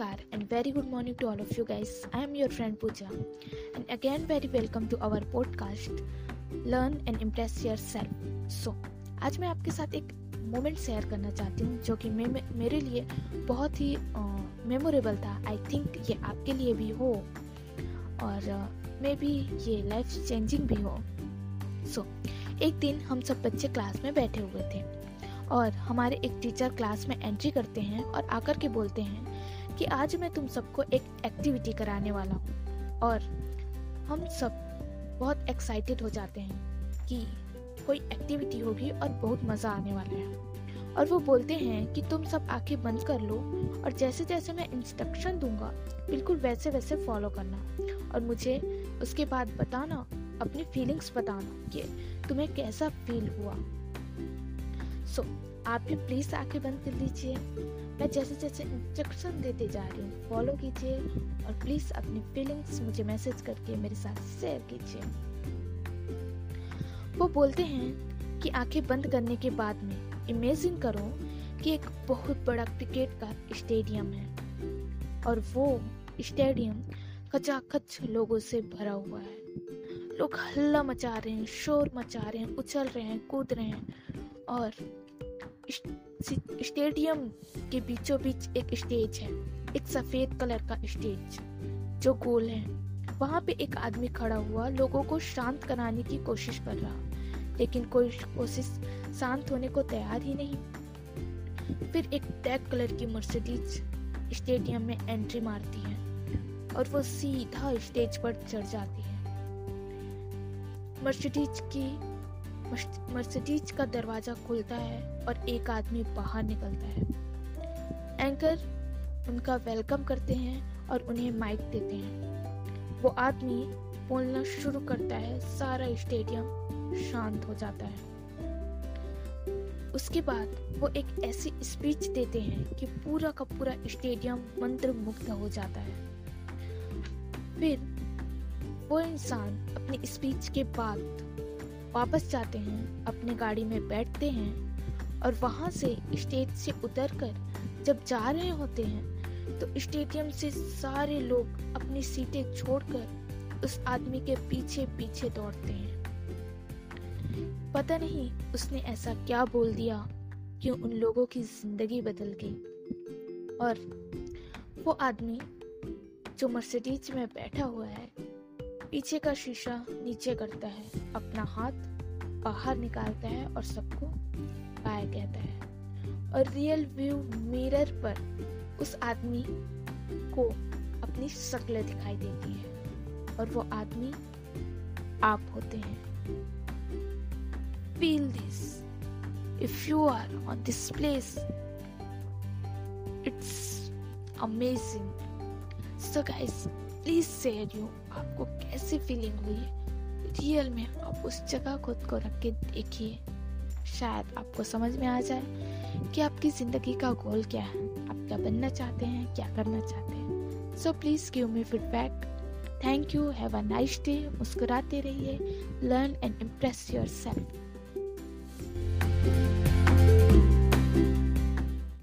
नमस्कार and very good morning to all of you guys I am your friend Pooja and again very welcome to our podcast learn and impress yourself so आज मैं आपके साथ एक moment share करना चाहती हूँ जो कि मेरे लिए बहुत ही मेमोरेबल uh, था. आई थिंक ये आपके लिए भी हो और मे uh, भी ये लाइफ चेंजिंग भी हो. सो so, एक दिन हम सब बच्चे क्लास में बैठे हुए थे और हमारे एक टीचर क्लास में एंट्री करते हैं और आकर के बोलते हैं कि आज मैं तुम सबको एक एक्टिविटी कराने वाला हूँ। और हम सब बहुत एक्साइटेड हो जाते हैं कि कोई एक्टिविटी होगी और बहुत मज़ा आने वाला है। और वो बोलते हैं कि तुम सब आँखें बंद कर लो और जैसे जैसे मैं इंस्ट्रक्शन दूँगा, बिल्कुल वैसे वैसे फॉलो करना। और मुझे उसके बाद बताना, अपनी फीलिंग्स बताना कि तुम्हें कैसा फील हुआ। सो आप भी प्लीज़ आँखें बंद कर लीजिए। मैं जैसे जैसे इंस्ट्रक्शन देते जा रही हूँ फॉलो कीजिए और प्लीज़ अपनी फीलिंग्स मुझे मैसेज करके मेरे साथ शेयर कीजिए। वो बोलते हैं कि आँखें बंद करने के बाद में इमेजिन करो कि एक बहुत बड़ा क्रिकेट का स्टेडियम है और वो स्टेडियम खचाखच लोगों से भरा हुआ है। लोग हल्ला मचा रहे हैं, शोर मचा रहे हैं, उछल रहे हैं, कूद रहे हैं और स्टेडियम के बीचों बीच एक स्टेज है। एक सफ़ेद कलर का स्टेज जो गोल है। वहाँ पे एक आदमी खड़ा हुआ लोगों को शांत कराने की कोशिश कर रहा, लेकिन कोई कोशिश शांत होने को तैयार ही नहीं। फिर एक ब्लैक कलर की मर्सिडीज स्टेडियम में एंट्री मारती है और वो सीधा स्टेज पर चढ़ जाती है। मर्सिडीज की मर्सिडीज का दरवाज़ा खुलता है और एक आदमी बाहर निकलता है। एंकर उनका वेलकम करते हैं और उन्हें माइक देते हैं। वो आदमी बोलना शुरू करता है, सारा स्टेडियम शांत हो जाता है। उसके बाद वो एक ऐसी स्पीच देते हैं कि पूरा का पूरा स्टेडियम मंत्र मुग्ध हो जाता है। फिर वो इंसान अपनी स्पीच के बाद वापस जाते हैं, अपने गाड़ी में बैठते हैं और वहाँ से स्टेज से उतर कर जब जा रहे होते हैं तो स्टेडियम से सारे लोग अपनी सीटें छोड़कर उस आदमी के पीछे पीछे दौड़ते हैं। पता नहीं उसने ऐसा क्या बोल दिया कि उन लोगों की ज़िंदगी बदल गई और वो आदमी जो मर्सिडीज में बैठा हुआ है पीछे का शीशा नीचे करता है, अपना हाथ बाहर निकालता है और सबको बाय कहता है। और रियल व्यू मिरर पर उस आदमी को अपनी शक्ल दिखाई देती है और वो आदमी आप होते हैं। Feel this if you are on this place it's amazing so guys please share you आपको कैसी फीलिंग हुई? है रियल में आप उस जगह खुद को रख के देखिए। शायद आपको समझ में आ जाए कि आपकी ज़िंदगी का गोल क्या है। आप क्या बनना चाहते हैं, क्या करना चाहते हैं। So please give me feedback thank you have a nice day मुस्कुराते रहिए. Learn and impress yourself